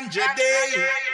ganja day.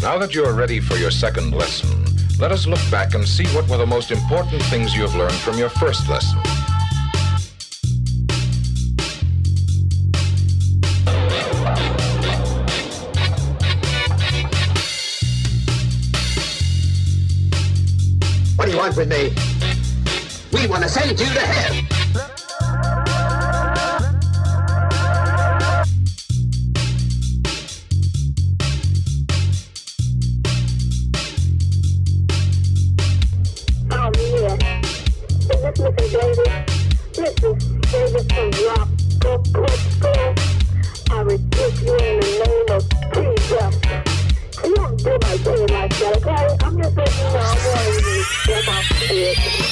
Now that you are ready for your second lesson, let us look back and see what were the most important things you have learned from your first lesson. What do you want with me? We want to send you to hell. it.